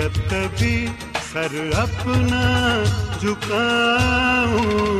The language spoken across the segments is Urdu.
جب کبھی سر اپنا جھکاؤں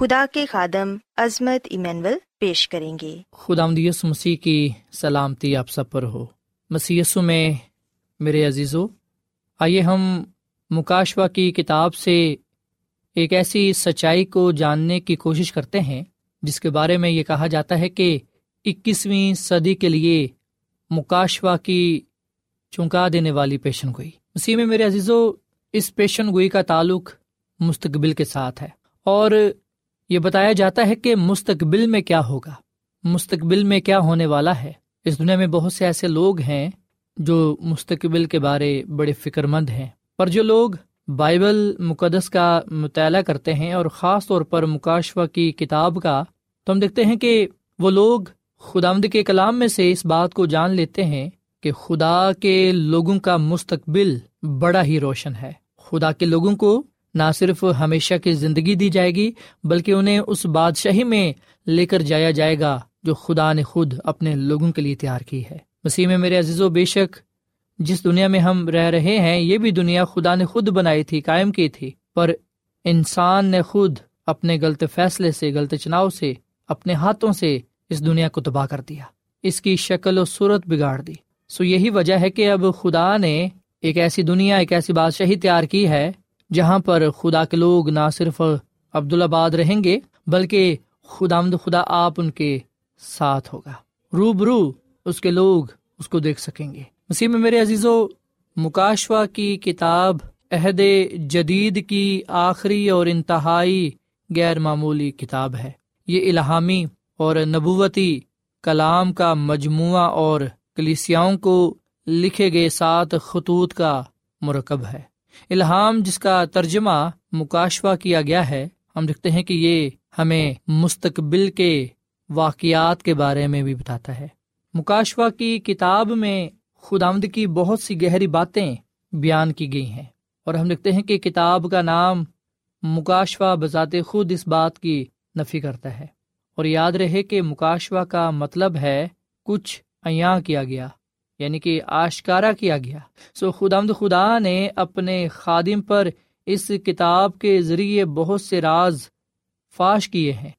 خدا کے خادم عظمت ایمینول پیش کریں گے۔ خدا مدیس مسیح کی سلامتی آپ سب پر ہو۔ مسیسو میں میرے عزیزو، آئیے ہم مکاشوا کی کتاب سے ایک ایسی سچائی کو جاننے کی کوشش کرتے ہیں، جس کے بارے میں یہ کہا جاتا ہے کہ اکیسویں صدی کے لیے مکاشوا کی چونکا دینے والی پیشن گوئی۔ اسی میں میرے عزیزو، اس پیشن گوئی کا تعلق مستقبل کے ساتھ ہے اور یہ بتایا جاتا ہے کہ مستقبل میں کیا ہوگا۔ مستقبل میں کیا ہونے والا ہے؟ اس دنیا میں بہت سے ایسے لوگ ہیں جو مستقبل کے بارے بڑے فکر مند ہیں۔ پر جو لوگ بائبل مقدس کا مطالعہ کرتے ہیں اور خاص طور پر مکاشوا کی کتاب کا، تو ہم دیکھتے ہیں کہ وہ لوگ خدامد کے کلام میں سے اس بات کو جان لیتے ہیں کہ خدا کے لوگوں کا مستقبل بڑا ہی روشن ہے۔ خدا کے لوگوں کو نہ صرف ہمیشہ کی زندگی دی جائے گی، بلکہ انہیں اس بادشاہی میں لے کر جایا جائے گا جو خدا نے خود اپنے لوگوں کے لیے تیار کی ہے۔ مسیح میں میرے عزیز و بے شک جس دنیا میں ہم رہ رہے ہیں، یہ بھی دنیا خدا نے خود بنائی تھی، قائم کی تھی۔ پر انسان نے خود اپنے غلط فیصلے سے، غلط چناؤ سے اپنے ہاتھوں سے اس دنیا کو تباہ کر دیا۔ اس کی شکل و صورت بگاڑ دی۔ سو یہی وجہ ہے کہ اب خدا نے ایک ایسی دنیا، ایک ایسی بادشاہی تیار کی ہے جہاں پر خدا کے لوگ نہ صرف عبدالآباد رہیں گے، بلکہ خدا مد خدا آپ ان کے ساتھ ہوگا۔ روبرو اس کے لوگ اس کو دیکھ سکیں گے۔ اسی میں میرے عزیز و مکاشوا کی کتاب عہد جدید کی آخری اور انتہائی غیر معمولی کتاب ہے۔ یہ الہامی اور نبوتی کلام کا مجموعہ اور کلیسیاؤں کو لکھے گئے سات خطوط کا مرکب ہے۔ الہام جس کا ترجمہ مکاشوا کیا گیا ہے، ہم دیکھتے ہیں کہ یہ ہمیں مستقبل کے واقعات کے بارے میں بھی بتاتا ہے۔ مکاشوا کی کتاب میں خود آمد کی بہت سی گہری باتیں بیان کی گئی ہیں اور ہم دیکھتے ہیں کہ کتاب کا نام مکاشوا بذات خود اس بات کی نفی کرتا ہے۔ اور یاد رہے کہ مکاشوا کا مطلب ہے، کچھ عیاں کیا گیا۔ یعنی کہ آشکارا کیا گیا۔ سو خدامد خدا نے اپنے خادم پر اس کتاب کے ذریعے بہت سے راز فاش کیے ہیں۔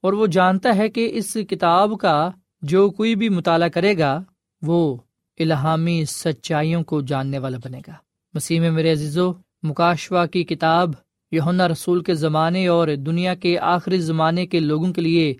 اور وہ جانتا ہے کہ اس کتاب کا جو کوئی بھی مطالعہ کرے گا، وہ الہامی سچائیوں کو جاننے والا بنے گا۔ مسیح میں میرے عزیزو مکاشوا کی کتاب یونا رسول کے زمانے اور دنیا کے آخری زمانے کے لوگوں کے لیے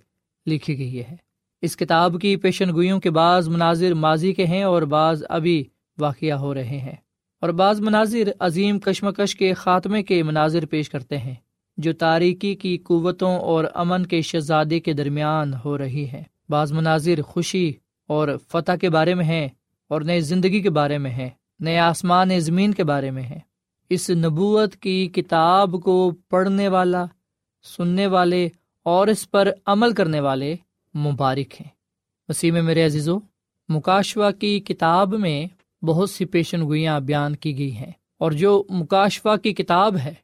لکھی گئی ہے۔ اس کتاب کی پیشن گوئیوں کے بعض مناظر ماضی کے ہیں اور بعض ابھی واقع ہو رہے ہیں اور بعض مناظر عظیم کشمکش کے خاتمے کے مناظر پیش کرتے ہیں جو تاریکی کی قوتوں اور امن کے شہزادے کے درمیان ہو رہی ہے۔ بعض مناظر خوشی اور فتح کے بارے میں ہیں اور نئے زندگی کے بارے میں ہے نئے آسمان زمین کے بارے میں ہے اس نبوت کی کتاب کو پڑھنے والا، سننے والے اور اس پر عمل کرنے والے مبارک ہیں۔ وسیم میرے عزیزو مکاشوا کی کتاب میں بہت سی پیشن گوئیاں بیان کی گئی ہیں۔ اور جو مکاشفہ کی کتاب ہے،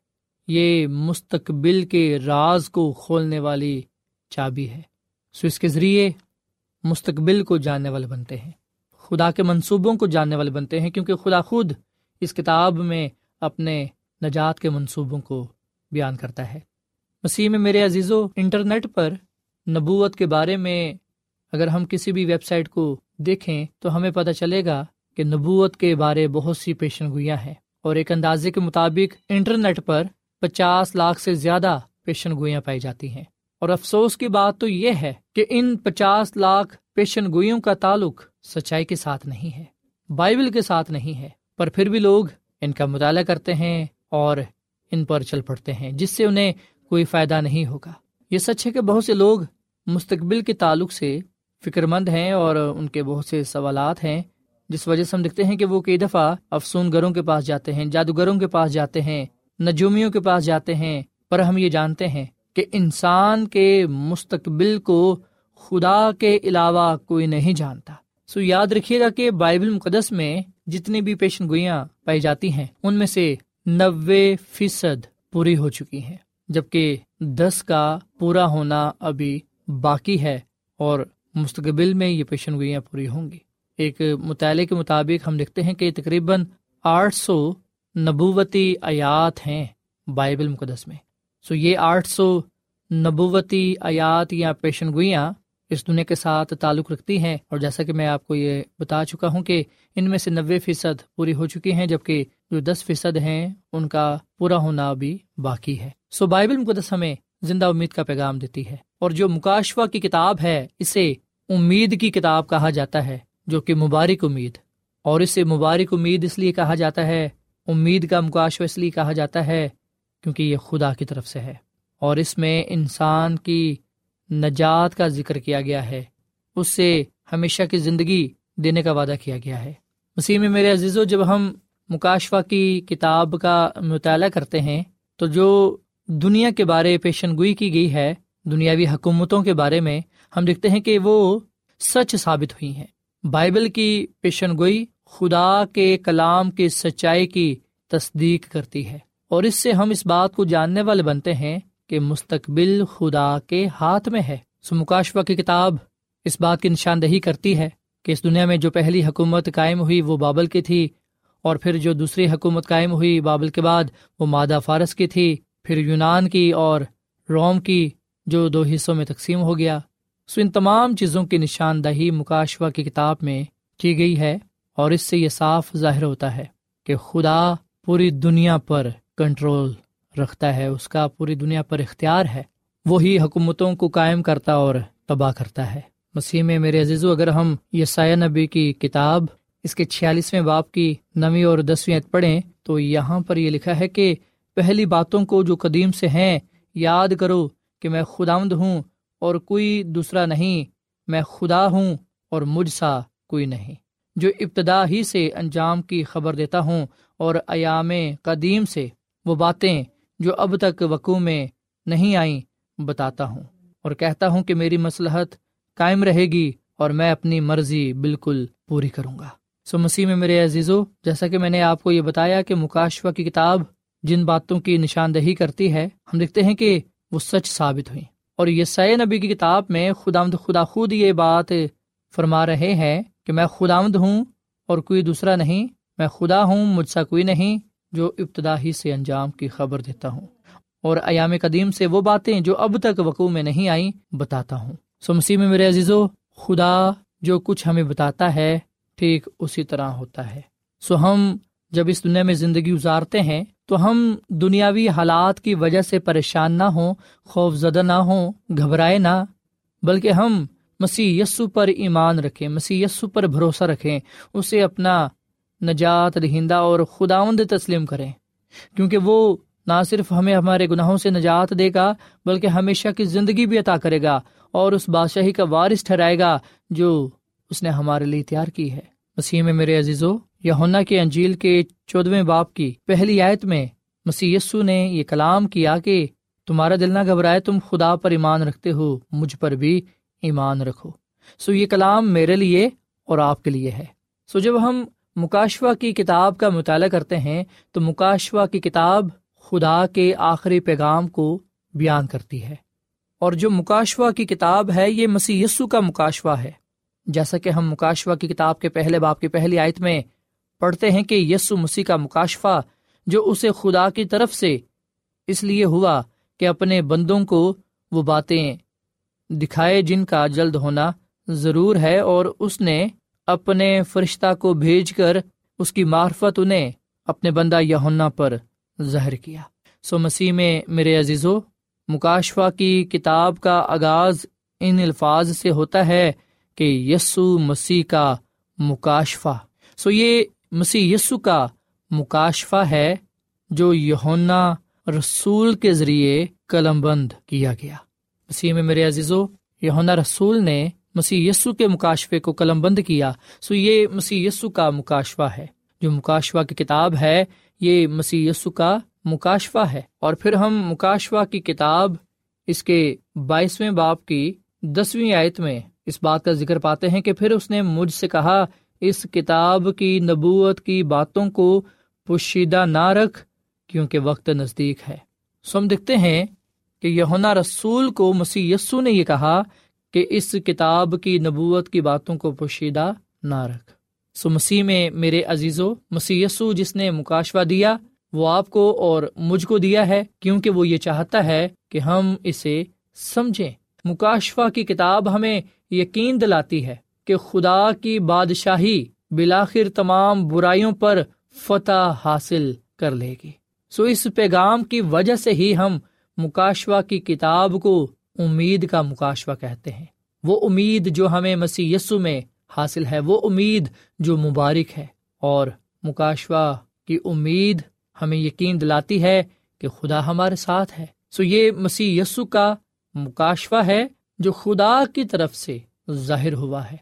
یہ مستقبل کے راز کو کھولنے والی چابی ہے۔ سو اس کے ذریعے مستقبل کو جاننے والے بنتے ہیں۔ خدا کے منصوبوں کو جاننے والے بنتے ہیں، کیونکہ خدا خود اس کتاب میں اپنے نجات کے منصوبوں کو بیان کرتا ہے۔ مسیح میں میرے عزیز و انٹرنیٹ پر نبوت کے بارے میں اگر ہم کسی بھی ویب سائٹ کو دیکھیں تو ہمیں پتہ چلے گا کہ نبوت کے بارے بہت سی پیشن گوئیاں ہیں اور ایک اندازے کے مطابق انٹرنیٹ پر پچاس لاکھ سے زیادہ پیشن گوئیاں پائی جاتی ہیں۔ اور افسوس کی بات تو یہ ہے کہ ان پچاس لاکھ پیشن گوئیوں کا تعلق سچائی کے ساتھ نہیں ہے، بائبل کے ساتھ نہیں ہے، پر پھر بھی لوگ ان کا مطالعہ کرتے ہیں اور ان پر چل پڑتے ہیں، جس سے انہیں کوئی فائدہ نہیں ہوگا۔ یہ سچ ہے کہ بہت سے لوگ مستقبل کے تعلق سے فکر مند ہیں اور ان کے بہت سے سوالات ہیں، جس وجہ سے ہم دیکھتے ہیں کہ وہ کئی دفعہ افسون گروں کے پاس جاتے ہیں، جادوگروں کے پاس جاتے ہیں، نجومیوں کے پاس جاتے ہیں۔ پر ہم یہ جانتے ہیں کہ انسان کے مستقبل کو خدا کے علاوہ کوئی نہیں جانتا۔ سو یاد رکھیے گا کہ بائبل مقدس میں جتنی بھی پیشن گوئیاں پائی جاتی ہیں، ان میں سے نوے فیصد پوری ہو چکی ہیں، جبکہ دس کا پورا ہونا ابھی باقی ہے اور مستقبل میں یہ پیشن گوئیاں پوری ہوں گی۔ ایک مطالعے کے مطابق ہم دیکھتے ہیں کہ تقریباً آٹھ سو نبوتی آیات ہیں بائبل مقدس میں۔ سو یہ آٹھ سو نبوتی آیات یا پیشن گوئیاں اس دنیا کے ساتھ تعلق رکھتی ہیں اور جیسا کہ میں آپ کو یہ بتا چکا ہوں کہ ان میں سے نوے فیصد پوری ہو چکی ہیں، جبکہ جو دس فیصد ہیں، ان کا پورا ہونا ابھی باقی ہے۔ سو بائبل مقدس ہمیں زندہ امید کا پیغام دیتی ہے اور جو مکاشوا کی کتاب ہے، اسے امید کی کتاب کہا جاتا ہے، جو کہ مبارک امید۔ اور اسے مبارک امید اس لیے کہا جاتا ہے، امید کا مکاشوا اس لیے کہا جاتا ہے کیونکہ یہ خدا کی طرف سے ہے۔ اور اس میں انسان کی نجات کا ذکر کیا گیا ہے۔ اس سے ہمیشہ کی زندگی دینے کا وعدہ کیا گیا ہے۔ مسیح میں میرے عزیز و جب ہم مکاشفہ کی کتاب کا مطالعہ کرتے ہیں، تو جو دنیا کے بارے پیشن گوئی کی گئی ہے، دنیاوی حکومتوں کے بارے میں ہم دیکھتے ہیں کہ وہ سچ ثابت ہوئی ہیں۔ بائبل کی پیشن گوئی خدا کے کلام کی سچائی کی تصدیق کرتی ہے۔ اور اس سے ہم اس بات کو جاننے والے بنتے ہیں کہ مستقبل خدا کے ہاتھ میں ہے۔ سمکاشوا کی کتاب اس بات کی نشاندہی کرتی ہے کہ اس دنیا میں جو پہلی حکومت قائم ہوئی وہ بابل کی تھی اور پھر جو دوسری حکومت قائم ہوئی بابل کے بعد وہ مادہ فارس کی تھی، پھر یونان کی اور روم کی جو دو حصوں میں تقسیم ہو گیا۔ سو ان تمام چیزوں کی نشاندہی مکاشوا کی کتاب میں کی گئی ہے اور اس سے یہ صاف ظاہر ہوتا ہے کہ خدا پوری دنیا پر کنٹرول رکھتا ہے، اس کا پوری دنیا پر اختیار ہے۔ وہی حکومتوں کو قائم کرتا اور تباہ کرتا ہے۔ مسیح میں میرے عزیزو، اگر ہم یہ سایہ نبی کی کتاب، اس کے چھیالیسویں باپ کی نویں اور دسویں پڑھیں، تو یہاں پر یہ لکھا ہے کہ پہلی باتوں کو جو قدیم سے ہیں، یاد کرو کہ میں خداوند ہوں اور کوئی دوسرا نہیں۔ میں خدا ہوں اور مجھ سا کوئی نہیں۔ جو ابتدا ہی سے انجام کی خبر دیتا ہوں اور ایام قدیم سے، وہ باتیں جو اب تک وقوع میں نہیں آئیں، بتاتا ہوں اور کہتا ہوں کہ میری مسلحت قائم رہے گی اور میں اپنی مرضی بالکل پوری کروں گا۔ سو مسیح میں میرے عزیزو، جیسا کہ میں نے آپ کو یہ بتایا کہ مکاشوا کی کتاب جن باتوں کی نشاندہی کرتی ہے، ہم دیکھتے ہیں کہ وہ سچ ثابت ہوئی اور یہ سید نبی کی کتاب میں خدا خدا خود یہ بات فرما رہے ہیں کہ میں خدا ہوں اور کوئی دوسرا نہیں، میں خدا ہوں، مجھ سا کوئی نہیں۔ جو ابتدا ہی سے انجام کی خبر دیتا ہوں اور ایام قدیم سے وہ باتیں جو اب تک وقوع میں نہیں آئیں بتاتا ہوں۔ سو مسیح میں میرے عزیزو، خدا جو کچھ ہمیں بتاتا ہے، ٹھیک اسی طرح ہوتا ہے۔ سو ہم جب اس دنیا میں زندگی گزارتے ہیں، تو ہم دنیاوی حالات کی وجہ سے پریشان نہ ہوں، خوف زدہ نہ ہوں، گھبرائے نہ، بلکہ ہم مسیح یسو پر ایمان رکھیں، مسیح یسو پر بھروسہ رکھیں، اسے اپنا نجات دہندہ اور خداوند تسلیم کریں کیونکہ وہ نہ صرف ہمیں ہمارے گناہوں سے نجات دے گا، بلکہ ہمیشہ کی زندگی بھی عطا کرے گا اور اس بادشاہی کا وارث ٹھہرائے گا جو اس نے ہمارے لیے تیار کی ہے۔ مسیح میں میرے عزیزو یا کے انجیل کے چودویں باپ کی پہلی آیت میں مسی نے یہ کلام کیا کہ تمہارا دل نہ گھبرائے، تم خدا پر ایمان رکھتے ہو، مجھ پر بھی ایمان رکھو۔ سو یہ کلام میرے لیے اور آپ کے لیے ہے۔ سو جب ہم مکاشوا کی کتاب کا مطالعہ کرتے ہیں تو مکاشوا کی کتاب خدا کے آخری پیغام کو بیان کرتی ہے۔ اور جو مکاشوا کی کتاب ہے، یہ مسی کا مکاشوا ہے۔ جیسا کہ ہم مکاشوا کی کتاب کے پہلے باپ کی پہلی آیت میں پڑھتے ہیں کہ یسو مسیح کا مکاشفہ جو اسے خدا کی طرف سے اس لیے ہوا کہ اپنے بندوں کو وہ باتیں دکھائے جن کا جلد ہونا ضرور ہے اور اس نے اپنے فرشتہ کو بھیج کر اس کی معرفت انہیں اپنے بندہ یونا پر زہر کیا۔ سو مسیح میں میرے عزیزو، مکاشفہ کی کتاب کا آغاز ان الفاظ سے ہوتا ہے کہ یسو مسیح کا مکاشفہ۔ سو یہ مسیح یسو کا مکاشفہ ہے جو یونا رسول کے ذریعے قلم بند کیا گیا۔ مسیح میں میرے عزیزو یونا رسول نے مسیح یسو کے مکاشفے کو قلم بند کیا، سو یہ مسیح یسو کا مکاشفہ ہے۔ جو مکاشفہ کی کتاب ہے، یہ مسیح یسو کا مکاشفہ ہے۔ اور پھر ہم مکاشفہ کی کتاب اس کے بائیسویں باپ کی دسویں آیت میں اس بات کا ذکر پاتے ہیں کہ پھر اس نے مجھ سے کہا، اس کتاب کی نبوت کی باتوں کو پوشیدہ نہ رکھ کیونکہ وقت نزدیک ہے۔ سو ہم دیکھتے ہیں کہ یونا رسول کو مسی یسو نے یہ کہا کہ اس کتاب کی نبوت کی باتوں کو پوشیدہ نہ رکھ۔ سو مسیح میں میرے عزیز و مسی یسو جس نے مکاشوا دیا، وہ آپ کو اور مجھ کو دیا ہے، کیونکہ وہ یہ چاہتا ہے کہ ہم اسے سمجھیں۔ مکاشفہ کی کتاب ہمیں یقین دلاتی ہے کہ خدا کی بادشاہی بلاخر تمام برائیوں پر فتح حاصل کر لے گی۔ سو اس پیغام کی وجہ سے ہی ہم مکاشوا کی کتاب کو امید کا مکاشوا کہتے ہیں۔ وہ امید جو ہمیں مسیح یسو میں حاصل ہے، وہ امید جو مبارک ہے۔ اور مکاشوا کی امید ہمیں یقین دلاتی ہے کہ خدا ہمارے ساتھ ہے۔ سو یہ مسیح یسو کا مکاشفہ ہے جو خدا کی طرف سے ظاہر ہوا ہے۔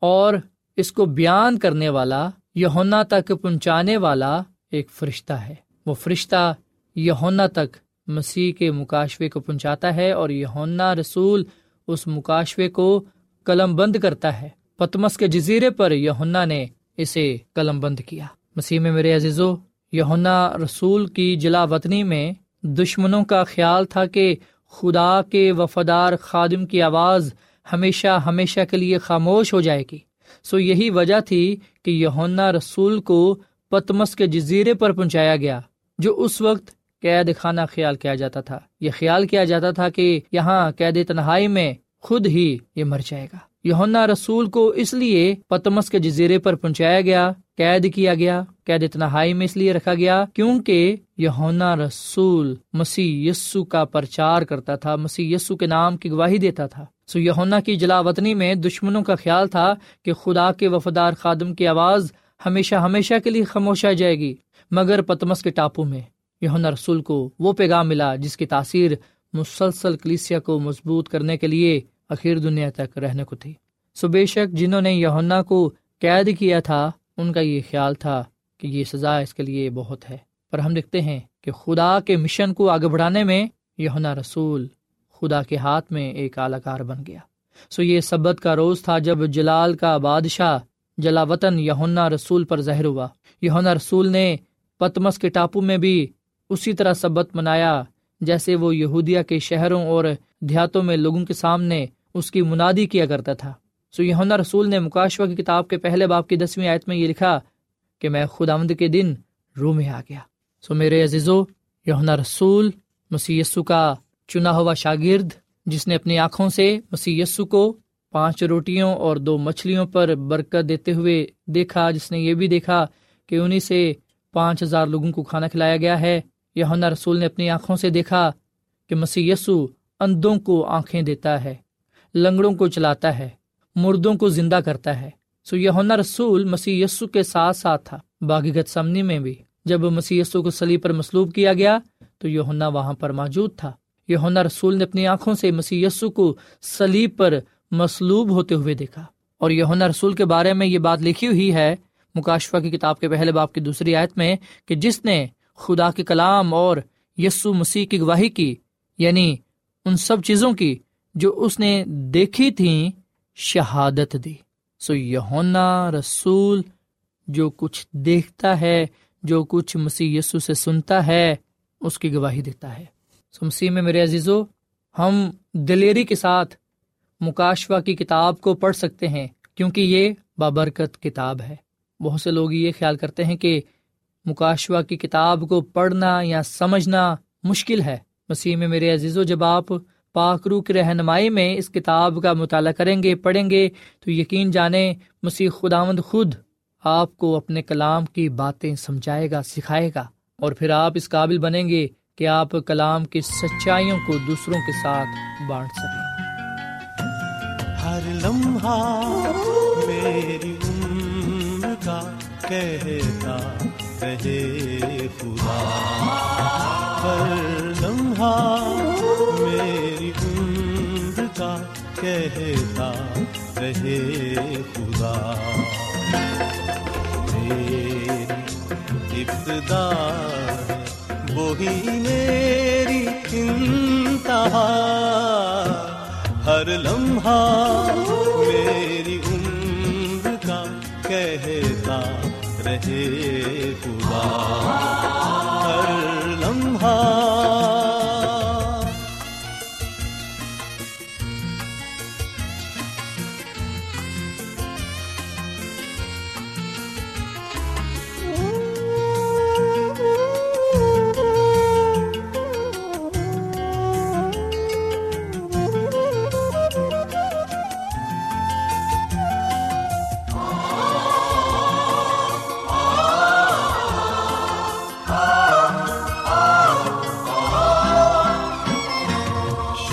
اور اس کو بیان کرنے والا یونا تک پہنچانے والا ایک فرشتہ ہے۔ وہ فرشتہ یونا تک مسیح کے مکاشوے کو پہنچاتا ہے اور یونا رسول اس مکاشوے کو قلم بند کرتا ہے۔ پتمس کے جزیرے پر یونا نے اسے قلم بند کیا۔ مسیح میں میرے عزیزو یونا رسول کی جلا وطنی میں دشمنوں کا خیال تھا کہ خدا کے وفادار خادم کی آواز ہمیشہ ہمیشہ کے لیے خاموش ہو جائے گی۔ سو یہی وجہ تھی کہ یونا رسول کو پتمس کے جزیرے پر پہنچایا گیا، جو اس وقت قید خانہ خیال کیا جاتا تھا۔ یہ خیال کیا جاتا تھا کہ یہاں قید تنہائی میں خود ہی یہ مر جائے گا۔ یونا رسول کو اس لیے پتمس کے جزیرے پر پہنچایا گیا، قید کیا گیا، قید تنہائی میں اس لیے رکھا گیا کیونکہ یونا رسول مسیح یسو کا پرچار کرتا تھا، مسیح یسو کے نام کی گواہی دیتا تھا۔ سو یونا کی جلا وطنی میں دشمنوں کا خیال تھا کہ خدا کے وفادار خادم کی آواز ہمیشہ ہمیشہ کے لیے خاموش آ جائے گی، مگر پتمس کے ٹاپو میں۔ یونا رسول کو وہ پیغام ملا جس کی تاثیر مسلسل کلیسیا کو مضبوط کرنے کے لیے اخیر دنیا تک رہنے کو تھی۔ سو بے شک جنہوں نے یونا کو قید کیا تھا، ان کا یہ خیال تھا کہ یہ سزا اس کے لیے بہت ہے۔ پر ہم دیکھتے ہیں کہ خدا کے مشن کو آگے بڑھانے میں یونا رسول خدا کے ہاتھ میں ایک اعلی کار بن گیا۔ سو یہ سبت کا روز تھا جب جلال کا بادشاہ جلا وطن یونا رسول پر زہر ہوا۔ یونا رسول نے پتمس کے ٹاپو میں بھی اسی طرح سبت منایا، جیسے وہ یہودیا کے شہروں اور دیہاتوں میں لوگوں کے سامنے اس کی منادی کیا کرتا تھا۔ سو یونا رسول نے مکاشوا کی کتاب کے پہلے باپ کی دسویں آیت میں یہ لکھا کہ میں خدا آمد کے دن رو میں آ گیا۔ سو میرے عزیزو یونا رسول مسی کا چنا ہوا شاگرد، جس نے اپنی آنکھوں سے مسی کو پانچ روٹیوں اور دو مچھلیوں پر برکت دیتے ہوئے دیکھا، جس نے یہ بھی دیکھا کہ انہیں سے پانچ ہزار لوگوں کو کھانا کھلایا گیا ہے۔ یونا رسول نے اپنی آنکھوں سے دیکھا کہ مسی اندوں کو آنکھیں دیتا ہے، لنگڑوں کو چلاتا ہے، مردوں کو زندہ کرتا ہے۔ سو یہ رسول مسیح یسو کے ساتھ ساتھ تھا۔ باغیگت سمنی میں بھی جب مسیح یسو کو سلیب پر مسلوب کیا گیا تو یہ وہاں پر موجود تھا۔ یہ رسول نے اپنی آنکھوں سے مسیح یسو کو سلیب پر مسلوب ہوتے ہوئے دیکھا۔ اور یہ رسول کے بارے میں یہ بات لکھی ہوئی ہے مکاشفہ کی کتاب کے پہلے باپ کی دوسری آیت میں کہ جس نے خدا کے کلام اور یسو مسیح کی گواہی کی یعنی ان سب چیزوں کی جو اس نے دیکھی تھیں، شہادت دی۔ سو یونا رسول جو کچھ دیکھتا ہے، جو کچھ مسیح یسو سے سنتا ہے، اس کی گواہی دیتا ہے۔ سو مسیح میں میرے عزیزو، ہم دلیری کے ساتھ مکاشوا کی کتاب کو پڑھ سکتے ہیں، کیونکہ یہ بابرکت کتاب ہے۔ بہت سے لوگ یہ خیال کرتے ہیں کہ مکاشوا کی کتاب کو پڑھنا یا سمجھنا مشکل ہے۔ مسیح میں میرے عزیز و جب آپ پاکرو کی رہنمائی میں اس کتاب کا مطالعہ کریں گے، پڑھیں گے، تو یقین جانیں مسیح خداوند خود آپ کو اپنے کلام کی باتیں سمجھائے گا، سکھائے گا۔ اور پھر آپ اس قابل بنیں گے کہ آپ کلام کی سچائیوں کو دوسروں کے ساتھ بانٹ سکیں۔ ہر لمحہ میری عمر کا کہتا رہے خدا۔ ہر لمحہ میری عمر کا کہتا رہے خدا۔ میری ابتدا وہی میری انتہا۔ ہر لمحہ میری عمر کا کہتا رہے خدا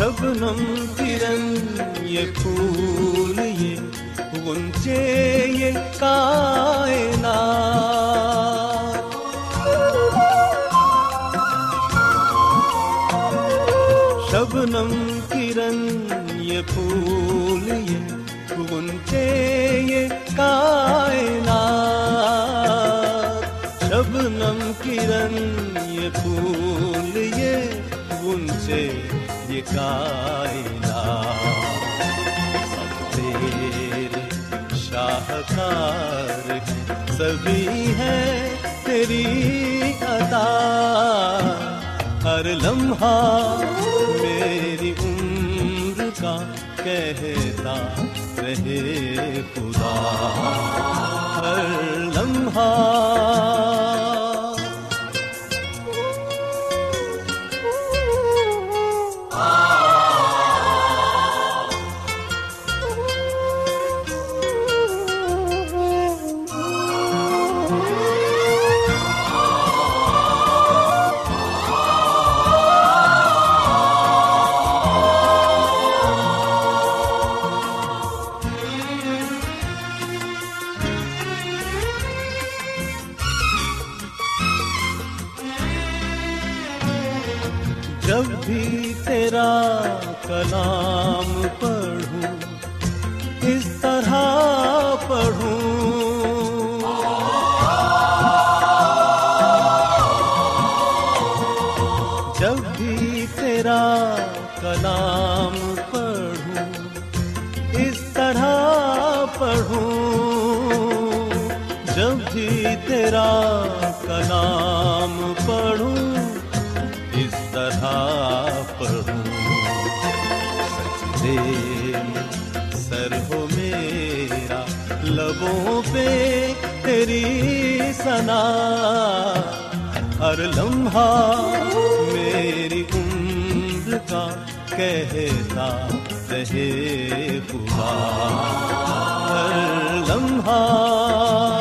شبنم کرن یہ پھول یہ غنچے یہ کائنات شبنم کرن یہ پھول یہ غنچے یہ کائنات شبنم کرن یہ پھول یہ غنچے شاہکار سبھی ہے تیری عطا۔ ہر لمحہ میری عمر کا کہتا رہے خدا۔ ہر لمحہ پڑھوں جب بھی تیرا کلام پڑھوں، اس طرح پڑھوں سجدے میں سر ہو میرا، لبوں پہ تیری سنا ہر لمحہ میری عمر کا کہتا رہے خدا ہر لمحہ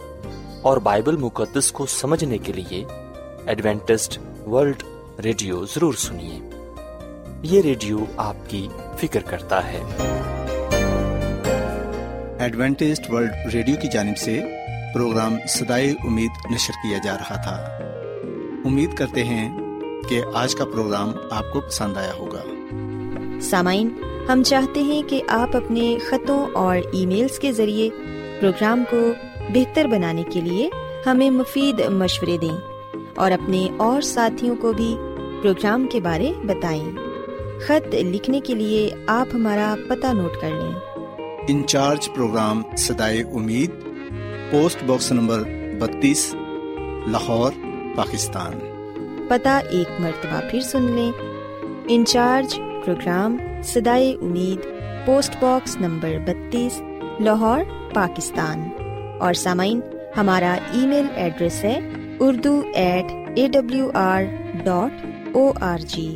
اور بائبل مقدس کو سمجھنے کے لیے ایڈوینٹسٹ ورلڈ ریڈیو ضرور سنیے۔ یہ ریڈیو آپ کی فکر کرتا ہے۔ ایڈوینٹسڈ ورلڈ ریڈیو کی جانب سے پروگرام سدائے امید نشر کیا جا رہا تھا۔ امید کرتے ہیں کہ آج کا پروگرام آپ کو پسند آیا ہوگا۔ سامعین ہم چاہتے ہیں کہ آپ اپنے خطوں اور ای میلز کے ذریعے پروگرام کو بہتر بنانے کے لیے ہمیں مفید مشورے دیں اور اپنے اور ساتھیوں کو بھی پروگرام کے بارے بتائیں۔ خط لکھنے کے لیے آپ ہمارا پتہ نوٹ کر لیں۔ انچارج پروگرام سدائے امید پوسٹ باکس نمبر بتیس لاہور پاکستان۔ پتہ ایک مرتبہ پھر سن لیں۔ انچارج پروگرام سدائے امید پوسٹ باکس نمبر بتیس لاہور پاکستان۔ اور سامعین، ہمارا ای میل ایڈریس ہے Urdu at A W R dot O R G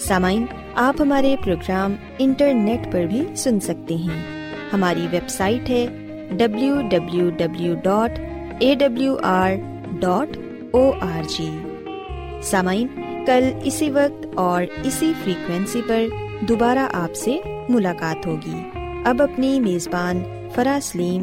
سامعین، آپ ہمارے پروگرام انٹرنیٹ پر بھی سن سکتے ہیں۔ ہماری ویب سائٹ ہے W W W dot A W R dot O R G سامعین، کل اسی وقت اور اسی فریکوینسی پر دوبارہ آپ سے ملاقات ہوگی۔ اب اپنی میزبان فرا سلیم